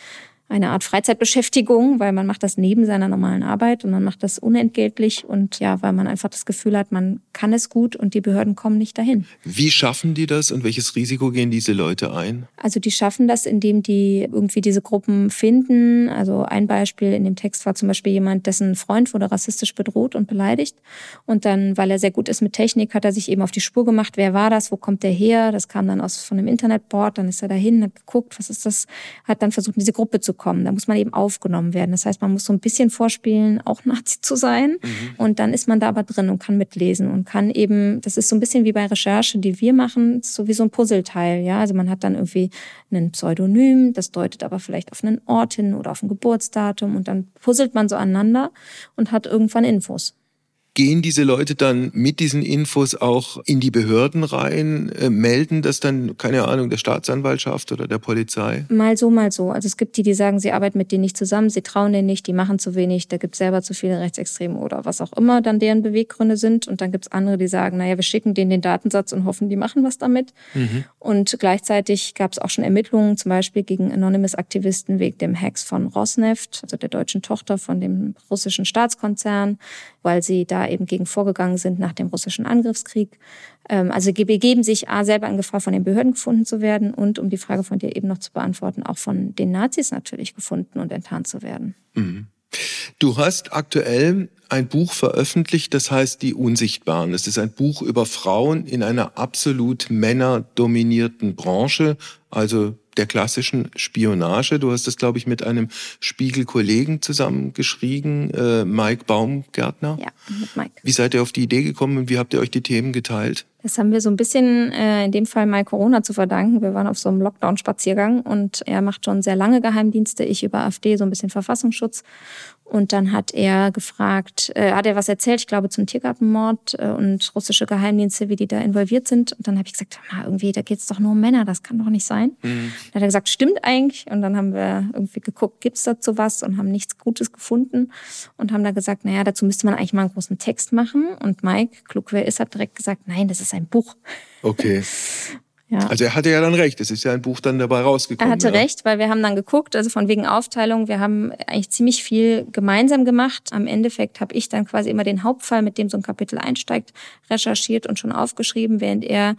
eine Art Freizeitbeschäftigung, weil man macht das neben seiner normalen Arbeit und man macht das unentgeltlich und ja, weil man einfach das Gefühl hat, man kann es gut und die Behörden kommen nicht dahin. Wie schaffen die das und welches Risiko gehen diese Leute ein? Also die schaffen das, indem die irgendwie diese Gruppen finden. Also ein Beispiel in dem Text war zum Beispiel jemand, dessen Freund wurde rassistisch bedroht und beleidigt und dann, weil er sehr gut ist mit Technik, hat er sich eben auf die Spur gemacht, wer war das, wo kommt der her? Das kam dann aus von einem Internetboard, dann ist er dahin, hat geguckt, was ist das, hat dann versucht, diese Gruppe zu kommen. Da muss man eben aufgenommen werden. Das heißt, man muss so ein bisschen vorspielen, auch Nazi zu sein. Mhm. Und dann ist man da aber drin und kann mitlesen und kann eben, das ist so ein bisschen wie bei Recherche, die wir machen, so wie so ein Puzzleteil. Ja, also man hat dann irgendwie ein Pseudonym, das deutet aber vielleicht auf einen Ort hin oder auf ein Geburtsdatum und dann puzzelt man so aneinander und hat irgendwann Infos. Gehen diese Leute dann mit diesen Infos auch in die Behörden rein, äh, melden das dann, keine Ahnung, der Staatsanwaltschaft oder der Polizei? Mal so, mal so. Also es gibt die, die sagen, sie arbeiten mit denen nicht zusammen, sie trauen denen nicht, die machen zu wenig, da gibt es selber zu viele Rechtsextreme oder was auch immer dann deren Beweggründe sind. Und dann gibt es andere, die sagen, naja, wir schicken denen den Datensatz und hoffen, die machen was damit. Mhm. Und gleichzeitig gab es auch schon Ermittlungen, zum Beispiel gegen Anonymous-Aktivisten wegen dem Hacks von Rosneft, also der deutschen Tochter von dem russischen Staatskonzern, weil sie da eben gegen vorgegangen sind nach dem russischen Angriffskrieg. Ähm, also begeben sich A selber in Gefahr, von den Behörden gefunden zu werden und, um die Frage von dir eben noch zu beantworten, auch von den Nazis natürlich gefunden und enttarnt zu werden. Mhm. Du hast aktuell ein Buch veröffentlicht, das heißt Die Unsichtbaren. Es ist ein Buch über Frauen in einer absolut männerdominierten Branche, also der klassischen Spionage. Du hast das, glaube ich, mit einem Spiegel-Kollegen zusammengeschrieben, äh, Mike Baumgärtner. Ja, mit Mike. Wie seid ihr auf die Idee gekommen und wie habt ihr euch die Themen geteilt? Das haben wir so ein bisschen äh, in dem Fall mal Corona zu verdanken. Wir waren auf so einem Lockdown-Spaziergang und er macht schon sehr lange Geheimdienste, ich über AfD so ein bisschen Verfassungsschutz. Und dann hat er gefragt, äh, hat er was erzählt, ich glaube zum Tiergartenmord äh, und russische Geheimdienste, wie die da involviert sind. Und dann habe ich gesagt, irgendwie, da geht's doch nur um Männer, das kann doch nicht sein. Mhm. Dann hat er gesagt, stimmt eigentlich. Und dann haben wir irgendwie geguckt, gibt's dazu was und haben nichts Gutes gefunden und haben da gesagt, naja, dazu müsste man eigentlich mal einen großen Text machen. Und Mike, klug wer ist, hat direkt gesagt, nein, das ist ein Buch. Okay. Ja. Also er hatte ja dann recht, es ist ja ein Buch dann dabei rausgekommen. Er hatte ja. recht, weil wir haben dann geguckt, also von wegen Aufteilung, wir haben eigentlich ziemlich viel gemeinsam gemacht. Am Endeffekt habe ich dann quasi immer den Hauptfall, mit dem so ein Kapitel einsteigt, recherchiert und schon aufgeschrieben, während er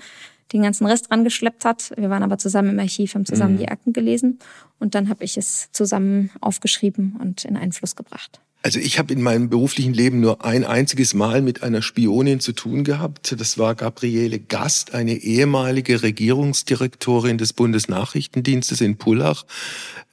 den ganzen Rest rangeschleppt hat. Wir waren aber zusammen im Archiv, haben zusammen mhm. die Akten gelesen und dann habe ich es zusammen aufgeschrieben und in einen Fluss gebracht. Also ich habe in meinem beruflichen Leben nur ein einziges Mal mit einer Spionin zu tun gehabt. Das war Gabriele Gast, eine ehemalige Regierungsdirektorin des Bundesnachrichtendienstes in Pullach.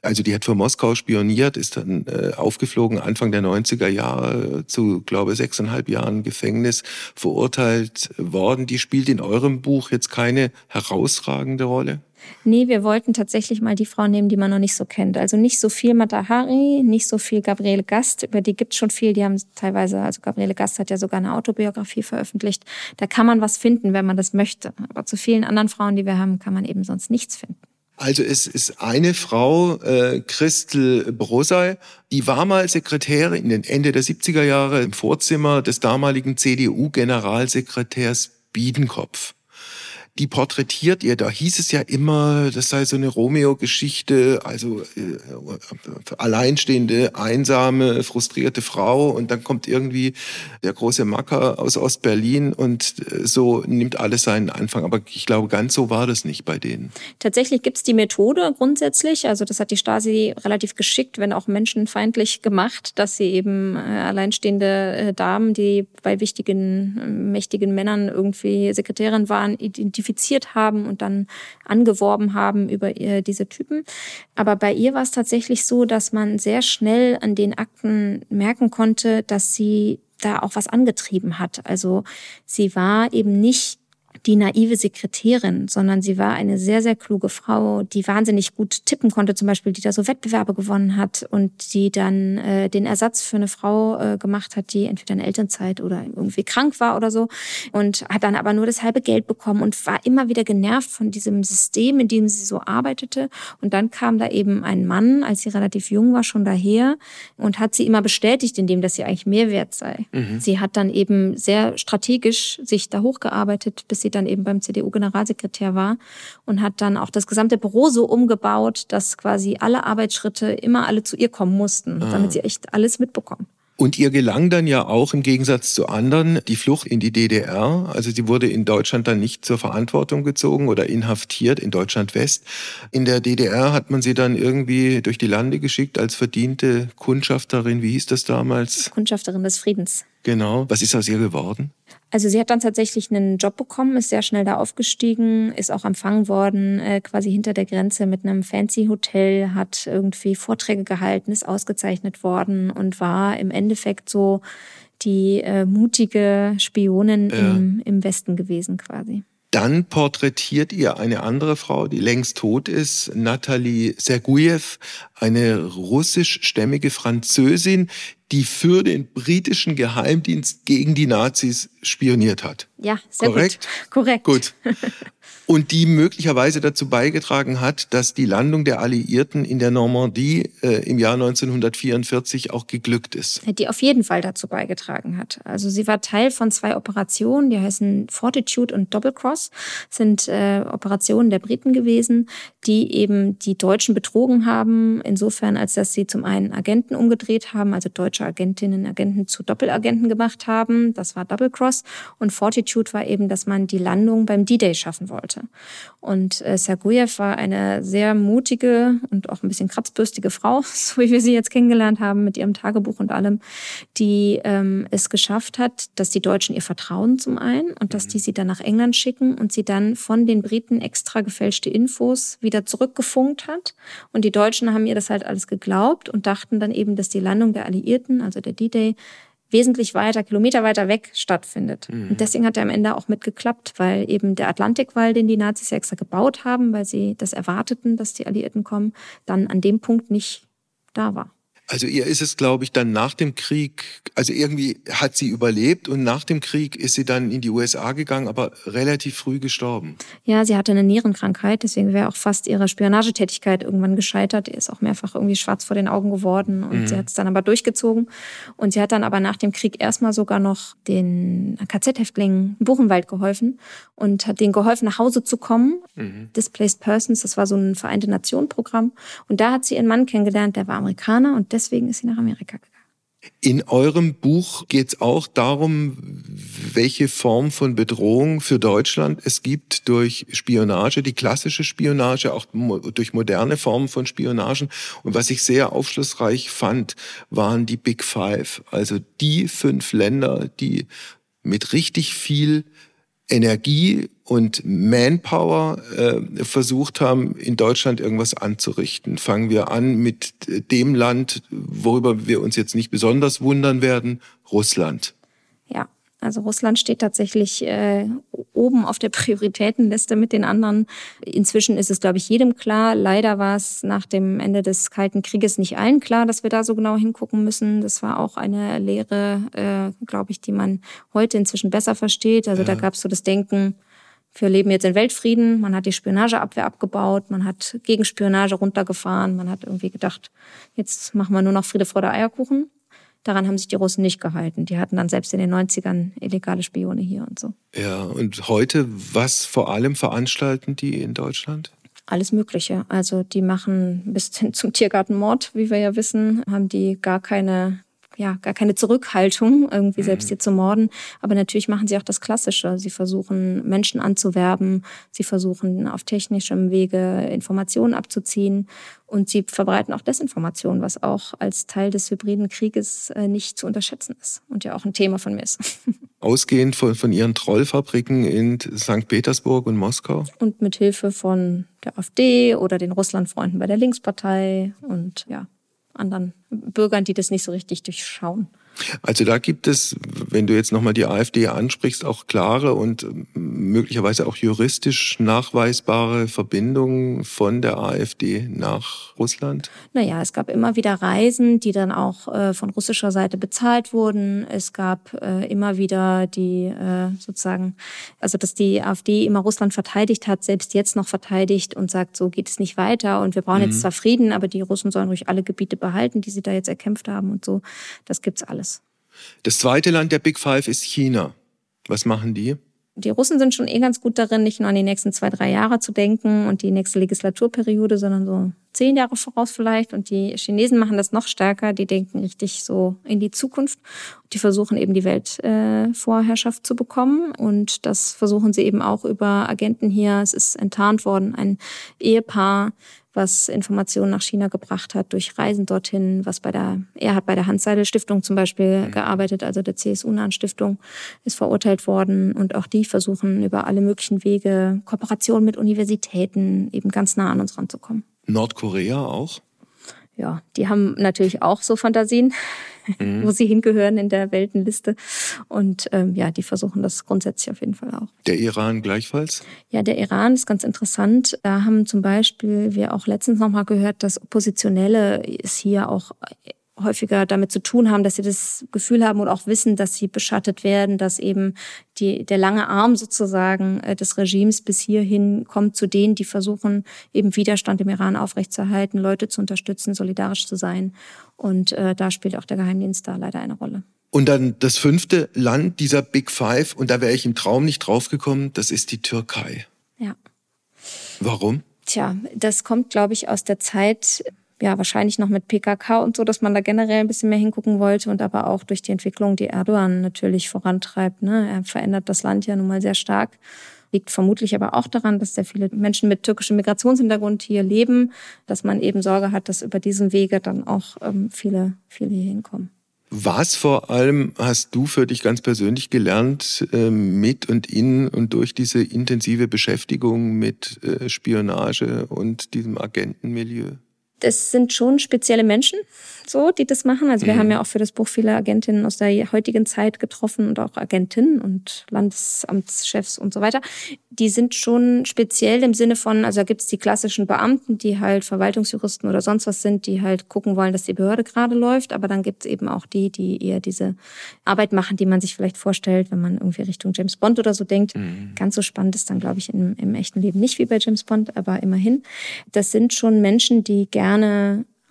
Also die hat für Moskau spioniert, ist dann äh, aufgeflogen Anfang der 90er Jahre zu, glaube sechseinhalb Jahren Gefängnis verurteilt worden. Die spielt in eurem Buch jetzt keine herausragende Rolle? Nee, wir wollten tatsächlich mal die Frau nehmen, die man noch nicht so kennt. Also nicht so viel Matahari, nicht so viel Gabriele Gast. Über die gibt es schon viel. Die haben teilweise, also Gabriele Gast hat ja sogar eine Autobiografie veröffentlicht. Da kann man was finden, wenn man das möchte. Aber zu vielen anderen Frauen, die wir haben, kann man eben sonst nichts finden. Also es ist eine Frau, äh, Christel Brosay, die war mal Sekretärin in den Ende der 70er Jahre im Vorzimmer des damaligen CDU-Generalsekretärs Biedenkopf die porträtiert ihr. Da hieß es ja immer, das sei so eine Romeo-Geschichte, also äh, alleinstehende, einsame, frustrierte Frau und dann kommt irgendwie der große Macker aus Ostberlin und äh, so nimmt alles seinen Anfang. Aber ich glaube, ganz so war das nicht bei denen. Tatsächlich gibt's die Methode grundsätzlich, also das hat die Stasi relativ geschickt, wenn auch menschenfeindlich gemacht, dass sie eben äh, alleinstehende äh, Damen, die bei wichtigen, mächtigen Männern irgendwie Sekretärin waren, identifizieren identifiziert haben und dann angeworben haben über ihr, diese Typen. Aber bei ihr war es tatsächlich so, dass man sehr schnell an den Akten merken konnte, dass sie da auch was angetrieben hat. Also sie war eben nicht die naive Sekretärin, sondern sie war eine sehr, sehr kluge Frau, die wahnsinnig gut tippen konnte, zum Beispiel, die da so Wettbewerbe gewonnen hat und die dann äh, den Ersatz für eine Frau äh, gemacht hat, die entweder in Elternzeit oder irgendwie krank war oder so und hat dann aber nur das halbe Geld bekommen und war immer wieder genervt von diesem System, in dem sie so arbeitete. Und dann kam da eben ein Mann, als sie relativ jung war, schon daher und hat sie immer bestätigt, in dem, dass sie eigentlich mehr wert sei. Mhm. Sie hat dann eben sehr strategisch sich da hochgearbeitet, bis sie dann eben beim CDU-Generalsekretär war und hat dann auch das gesamte Büro so umgebaut, dass quasi alle Arbeitsschritte immer alle zu ihr kommen mussten, ah. damit sie echt alles mitbekommen. Und ihr gelang dann ja auch im Gegensatz zu anderen die Flucht in die DDR. Also sie wurde in Deutschland dann nicht zur Verantwortung gezogen oder inhaftiert in Deutschland West. In der DDR hat man sie dann irgendwie durch die Lande geschickt als verdiente Kundschafterin. Wie hieß das damals? Kundschafterin des Friedens. Genau. Was ist aus ihr geworden? Also sie hat dann tatsächlich einen Job bekommen, ist sehr schnell da aufgestiegen, ist auch empfangen worden, äh, quasi hinter der Grenze mit einem fancy Hotel, hat irgendwie Vorträge gehalten, ist ausgezeichnet worden und war im Endeffekt so die äh, mutige Spionin ja. im, im Westen gewesen quasi. Dann porträtiert ihr eine andere Frau, die längst tot ist, Nathalie Sergujew, eine russischstämmige Französin, die für den britischen Geheimdienst gegen die Nazis spioniert hat. Ja, sehr Korrekt? gut. Korrekt. Gut. und die möglicherweise dazu beigetragen hat, dass die Landung der Alliierten in der Normandie äh, im Jahr 1944 auch geglückt ist. Die auf jeden Fall dazu beigetragen hat. Also sie war Teil von zwei Operationen, die heißen Fortitude und Double Cross, sind äh, Operationen der Briten gewesen, die eben die Deutschen betrogen haben, insofern als dass sie zum einen Agenten umgedreht haben, also deutsche Agentinnen, Agenten zu Doppelagenten gemacht haben. Das war Double Cross. Und Fortitude war eben, dass man die Landung beim D-Day schaffen wollte. Und äh, Sergujev war eine sehr mutige und auch ein bisschen kratzbürstige Frau, so wie wir sie jetzt kennengelernt haben mit ihrem Tagebuch und allem, die ähm, es geschafft hat, dass die Deutschen ihr vertrauen zum einen und dass die mhm. sie dann nach England schicken und sie dann von den Briten extra gefälschte Infos wieder zurückgefunkt hat. Und die Deutschen haben ihr das halt alles geglaubt und dachten dann eben, dass die Landung der Alliierten, also der D-Day, wesentlich weiter, Kilometer weiter weg stattfindet. Mhm. Und deswegen hat er am Ende auch mitgeklappt, weil eben der Atlantikwall, den die Nazis ja extra gebaut haben, weil sie das erwarteten, dass die Alliierten kommen, dann an dem Punkt nicht da war. Also ihr ist es, glaube ich, dann nach dem Krieg, also irgendwie hat sie überlebt und nach dem Krieg ist sie dann in die USA gegangen, aber relativ früh gestorben. Ja, sie hatte eine Nierenkrankheit, deswegen wäre auch fast ihre Spionagetätigkeit irgendwann gescheitert. Ihr ist auch mehrfach irgendwie schwarz vor den Augen geworden und mhm. sie hat es dann aber durchgezogen. Und sie hat dann aber nach dem Krieg erstmal sogar noch den KZ-Häftlingen Buchenwald geholfen und hat denen geholfen, nach Hause zu kommen. Mhm. Displaced Persons, das war so ein Vereinte Nationen-Programm. Und da hat sie ihren Mann kennengelernt, der war Amerikaner und deswegen ist sie nach Amerika gegangen. In eurem Buch geht es auch darum, welche Form von Bedrohung für Deutschland es gibt durch Spionage, die klassische Spionage, auch durch moderne Formen von Spionagen. Und was ich sehr aufschlussreich fand, waren die Big Five, also die fünf Länder, die mit richtig viel Energie und Manpower äh, versucht haben, in Deutschland irgendwas anzurichten. Fangen wir an mit dem Land, worüber wir uns jetzt nicht besonders wundern werden, Russland. Ja, also Russland steht tatsächlich äh, oben auf der Prioritätenliste mit den anderen. Inzwischen ist es, glaube ich, jedem klar. Leider war es nach dem Ende des Kalten Krieges nicht allen klar, dass wir da so genau hingucken müssen. Das war auch eine Lehre, äh, glaube ich, die man heute inzwischen besser versteht. Also ja. da gab es so das Denken, wir leben jetzt in Weltfrieden. Man hat die Spionageabwehr abgebaut, man hat Gegenspionage runtergefahren, man hat irgendwie gedacht, jetzt machen wir nur noch Friede, Freude, Eierkuchen. Daran haben sich die Russen nicht gehalten. Die hatten dann selbst in den 90ern illegale Spione hier und so. Ja, und heute, was vor allem veranstalten die in Deutschland? Alles Mögliche. Also die machen bis hin zum Tiergartenmord, wie wir ja wissen, haben die gar keine ja, gar keine Zurückhaltung, irgendwie mhm. selbst hier zu morden. Aber natürlich machen sie auch das Klassische. Sie versuchen, Menschen anzuwerben. Sie versuchen, auf technischem Wege Informationen abzuziehen. Und sie verbreiten auch Desinformation, was auch als Teil des hybriden Krieges äh, nicht zu unterschätzen ist und ja auch ein Thema von mir ist. Ausgehend von, von ihren Trollfabriken in St. Petersburg und Moskau? Und mit Hilfe von der AfD oder den Russlandfreunden bei der Linkspartei und ja, anderen Bürgern, die das nicht so richtig durchschauen. Also da gibt es, wenn du jetzt nochmal die AfD ansprichst, auch klare und möglicherweise auch juristisch nachweisbare Verbindungen von der AfD nach Russland? Naja, es gab immer wieder Reisen, die dann auch äh, von russischer Seite bezahlt wurden. Es gab äh, immer wieder die äh, sozusagen, also dass die AfD immer Russland verteidigt hat, selbst jetzt noch verteidigt und sagt, so geht es nicht weiter und wir brauchen mhm. jetzt zwar Frieden, aber die Russen sollen ruhig alle Gebiete behalten, die sie da jetzt erkämpft haben und so. Das gibt's alles. Das zweite Land der Big Five ist China. Was machen die? die Russen sind schon eh ganz gut darin, nicht nur an die nächsten zwei, drei Jahre zu denken und die nächste Legislaturperiode, sondern so zehn Jahre voraus vielleicht. Und die Chinesen machen das noch stärker. Die denken richtig so in die Zukunft. Die versuchen eben die Weltvorherrschaft äh, zu bekommen. Und das versuchen sie eben auch über Agenten hier. Es ist enttarnt worden, ein Ehepaar, was Informationen nach China gebracht hat durch Reisen dorthin, was bei der, er hat bei der Hans-Seidel Stiftung zum Beispiel mhm. gearbeitet, also der CSU-nahen Stiftung, ist verurteilt worden und auch die versuchen über alle möglichen Wege Kooperation mit Universitäten eben ganz nah an uns ranzukommen. Nordkorea auch? Ja, die haben natürlich auch so Fantasien, mhm. wo sie hingehören in der Weltenliste. Und ähm, ja, die versuchen das grundsätzlich auf jeden Fall auch. Der Iran gleichfalls? Ja, der Iran ist ganz interessant. Da haben zum Beispiel wir auch letztens nochmal gehört, dass Oppositionelle es hier auch häufiger damit zu tun haben, dass sie das Gefühl haben und auch wissen, dass sie beschattet werden, dass eben die, der lange Arm sozusagen äh, des Regimes bis hierhin kommt zu denen, die versuchen, eben Widerstand im Iran aufrechtzuerhalten, Leute zu unterstützen, solidarisch zu sein. Und äh, da spielt auch der Geheimdienst da leider eine Rolle. Und dann das fünfte Land dieser Big Five, und da wäre ich im Traum nicht draufgekommen, das ist die Türkei. Ja. Warum? Tja, das kommt, glaube ich, aus der Zeit ja, wahrscheinlich noch mit PKK und so, dass man da generell ein bisschen mehr hingucken wollte und aber auch durch die Entwicklung, die Erdogan natürlich vorantreibt. Ne? Er verändert das Land ja nun mal sehr stark. Liegt vermutlich aber auch daran, dass sehr viele Menschen mit türkischem Migrationshintergrund hier leben, dass man eben Sorge hat, dass über diesen Wege dann auch ähm, viele, viele hier hinkommen. Was vor allem hast du für dich ganz persönlich gelernt äh, mit und in und durch diese intensive Beschäftigung mit äh, Spionage und diesem Agentenmilieu? Das sind schon spezielle Menschen, so, die das machen. Also wir mhm. haben ja auch für das Buch viele Agentinnen aus der heutigen Zeit getroffen und auch Agentinnen und Landesamtschefs und so weiter. Die sind schon speziell im Sinne von, also da gibt's die klassischen Beamten, die halt Verwaltungsjuristen oder sonst was sind, die halt gucken wollen, dass die Behörde gerade läuft. Aber dann gibt's eben auch die, die eher diese Arbeit machen, die man sich vielleicht vorstellt, wenn man irgendwie Richtung James Bond oder so denkt. Mhm. Ganz so spannend ist dann, glaube ich, im, im echten Leben nicht wie bei James Bond, aber immerhin. Das sind schon Menschen, die gerne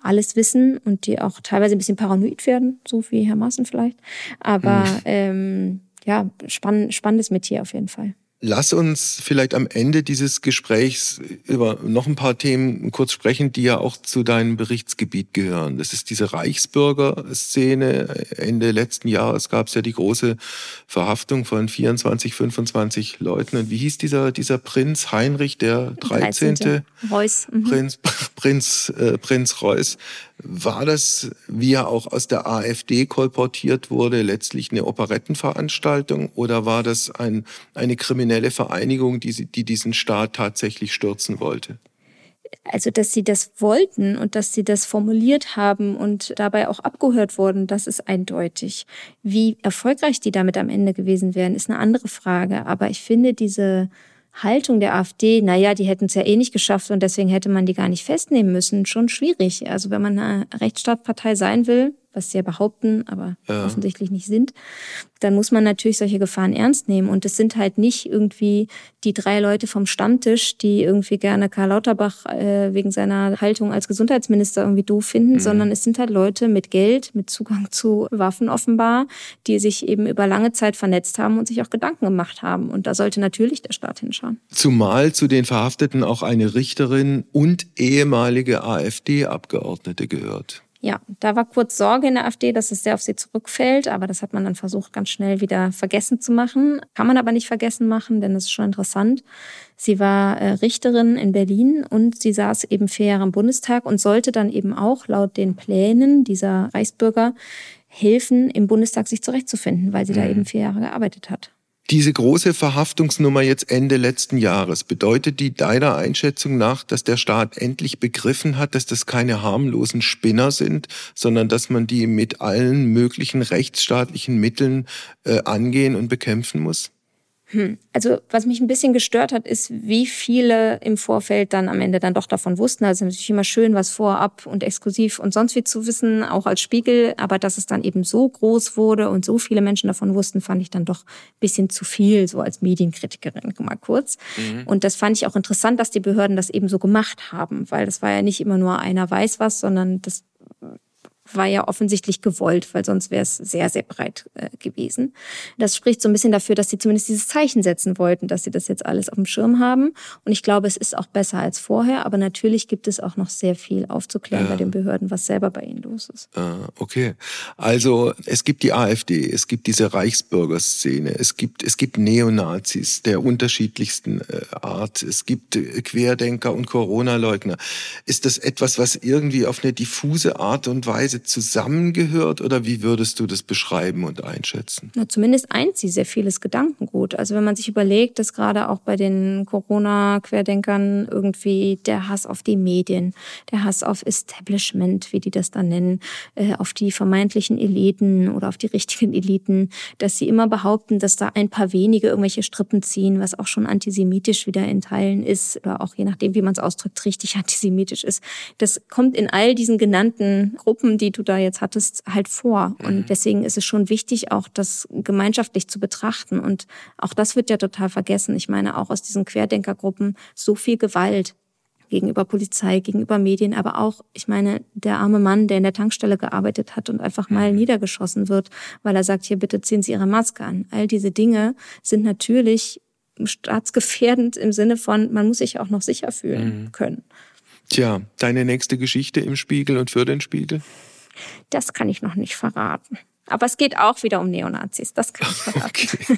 alles wissen und die auch teilweise ein bisschen paranoid werden, so wie Herr Maaßen vielleicht. Aber mhm. ähm, ja, spann spannendes Metier auf jeden Fall. Lass uns vielleicht am Ende dieses Gesprächs über noch ein paar Themen kurz sprechen, die ja auch zu deinem Berichtsgebiet gehören. Das ist diese Reichsbürger-Szene. Ende letzten Jahres gab es ja die große Verhaftung von 24, 25 Leuten. Und wie hieß dieser, dieser Prinz Heinrich, der 13. 13. Reuß. Mhm. Prinz, Prinz, äh, Prinz Reuß. War das, wie er auch aus der AfD kolportiert wurde, letztlich eine Operettenveranstaltung oder war das ein, eine kriminelle Vereinigung, die, die diesen Staat tatsächlich stürzen wollte? also dass sie das wollten und dass sie das formuliert haben und dabei auch abgehört wurden, das ist eindeutig. Wie erfolgreich die damit am Ende gewesen wären, ist eine andere Frage. Aber ich finde diese Haltung der AfD, naja, die hätten es ja eh nicht geschafft und deswegen hätte man die gar nicht festnehmen müssen, schon schwierig. Also wenn man eine Rechtsstaatpartei sein will, was sie ja behaupten, aber ja. offensichtlich nicht sind, dann muss man natürlich solche Gefahren ernst nehmen. Und es sind halt nicht irgendwie die drei Leute vom Stammtisch, die irgendwie gerne Karl Lauterbach äh, wegen seiner Haltung als Gesundheitsminister irgendwie doof finden, mhm. sondern es sind halt Leute mit Geld, mit Zugang zu Waffen offenbar, die sich eben über lange Zeit vernetzt haben und sich auch Gedanken gemacht haben. Und da sollte natürlich der Staat hinschauen. Zumal zu den Verhafteten auch eine Richterin und ehemalige AfD-Abgeordnete gehört. Ja, da war kurz Sorge in der AfD, dass es sehr auf sie zurückfällt, aber das hat man dann versucht, ganz schnell wieder vergessen zu machen. Kann man aber nicht vergessen machen, denn es ist schon interessant. Sie war äh, Richterin in Berlin und sie saß eben vier Jahre im Bundestag und sollte dann eben auch laut den Plänen dieser Reichsbürger helfen, im Bundestag sich zurechtzufinden, weil sie mhm. da eben vier Jahre gearbeitet hat. Diese große Verhaftungsnummer jetzt Ende letzten Jahres, bedeutet die deiner Einschätzung nach, dass der Staat endlich begriffen hat, dass das keine harmlosen Spinner sind, sondern dass man die mit allen möglichen rechtsstaatlichen Mitteln äh, angehen und bekämpfen muss? Hm. Also was mich ein bisschen gestört hat, ist, wie viele im Vorfeld dann am Ende dann doch davon wussten. Also natürlich immer schön, was vorab und exklusiv und sonst wie zu wissen, auch als Spiegel. Aber dass es dann eben so groß wurde und so viele Menschen davon wussten, fand ich dann doch ein bisschen zu viel, so als Medienkritikerin mal kurz. Mhm. Und das fand ich auch interessant, dass die Behörden das eben so gemacht haben, weil das war ja nicht immer nur einer weiß was, sondern das war ja offensichtlich gewollt, weil sonst wäre es sehr, sehr breit äh, gewesen. Das spricht so ein bisschen dafür, dass sie zumindest dieses Zeichen setzen wollten, dass sie das jetzt alles auf dem Schirm haben. Und ich glaube, es ist auch besser als vorher. Aber natürlich gibt es auch noch sehr viel aufzuklären ja. bei den Behörden, was selber bei ihnen los ist. Ah, okay. Also es gibt die AfD, es gibt diese Reichsbürgerszene, es gibt, es gibt Neonazis der unterschiedlichsten äh, Art, es gibt äh, Querdenker und Corona-Leugner. Ist das etwas, was irgendwie auf eine diffuse Art und Weise zusammengehört oder wie würdest du das beschreiben und einschätzen? Na, zumindest eint sie sehr vieles Gedankengut. Also wenn man sich überlegt, dass gerade auch bei den Corona-Querdenkern irgendwie der Hass auf die Medien, der Hass auf Establishment, wie die das dann nennen, äh, auf die vermeintlichen Eliten oder auf die richtigen Eliten, dass sie immer behaupten, dass da ein paar wenige irgendwelche Strippen ziehen, was auch schon antisemitisch wieder in Teilen ist oder auch je nachdem, wie man es ausdrückt, richtig antisemitisch ist. Das kommt in all diesen genannten Gruppen, die du da jetzt hattest, halt vor. Und mhm. deswegen ist es schon wichtig, auch das gemeinschaftlich zu betrachten. Und auch das wird ja total vergessen. Ich meine, auch aus diesen Querdenkergruppen so viel Gewalt gegenüber Polizei, gegenüber Medien, aber auch, ich meine, der arme Mann, der in der Tankstelle gearbeitet hat und einfach mal mhm. niedergeschossen wird, weil er sagt, hier bitte ziehen Sie Ihre Maske an. All diese Dinge sind natürlich staatsgefährdend im Sinne von, man muss sich auch noch sicher fühlen mhm. können. Tja, deine nächste Geschichte im Spiegel und für den Spiegel? Das kann ich noch nicht verraten. Aber es geht auch wieder um Neonazis, das kann ich verraten. Okay.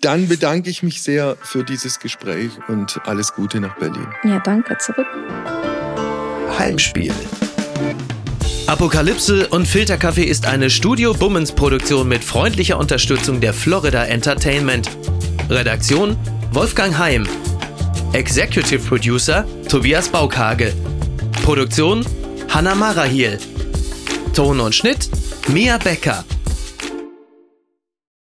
Dann bedanke ich mich sehr für dieses Gespräch und alles Gute nach Berlin. Ja, danke, zurück. Heimspiel. Apokalypse und Filterkaffee ist eine Studio Bummens Produktion mit freundlicher Unterstützung der Florida Entertainment. Redaktion Wolfgang Heim. Executive Producer Tobias Baukage. Produktion Hanna Marahiel. Ton und Schnitt Mia Becker.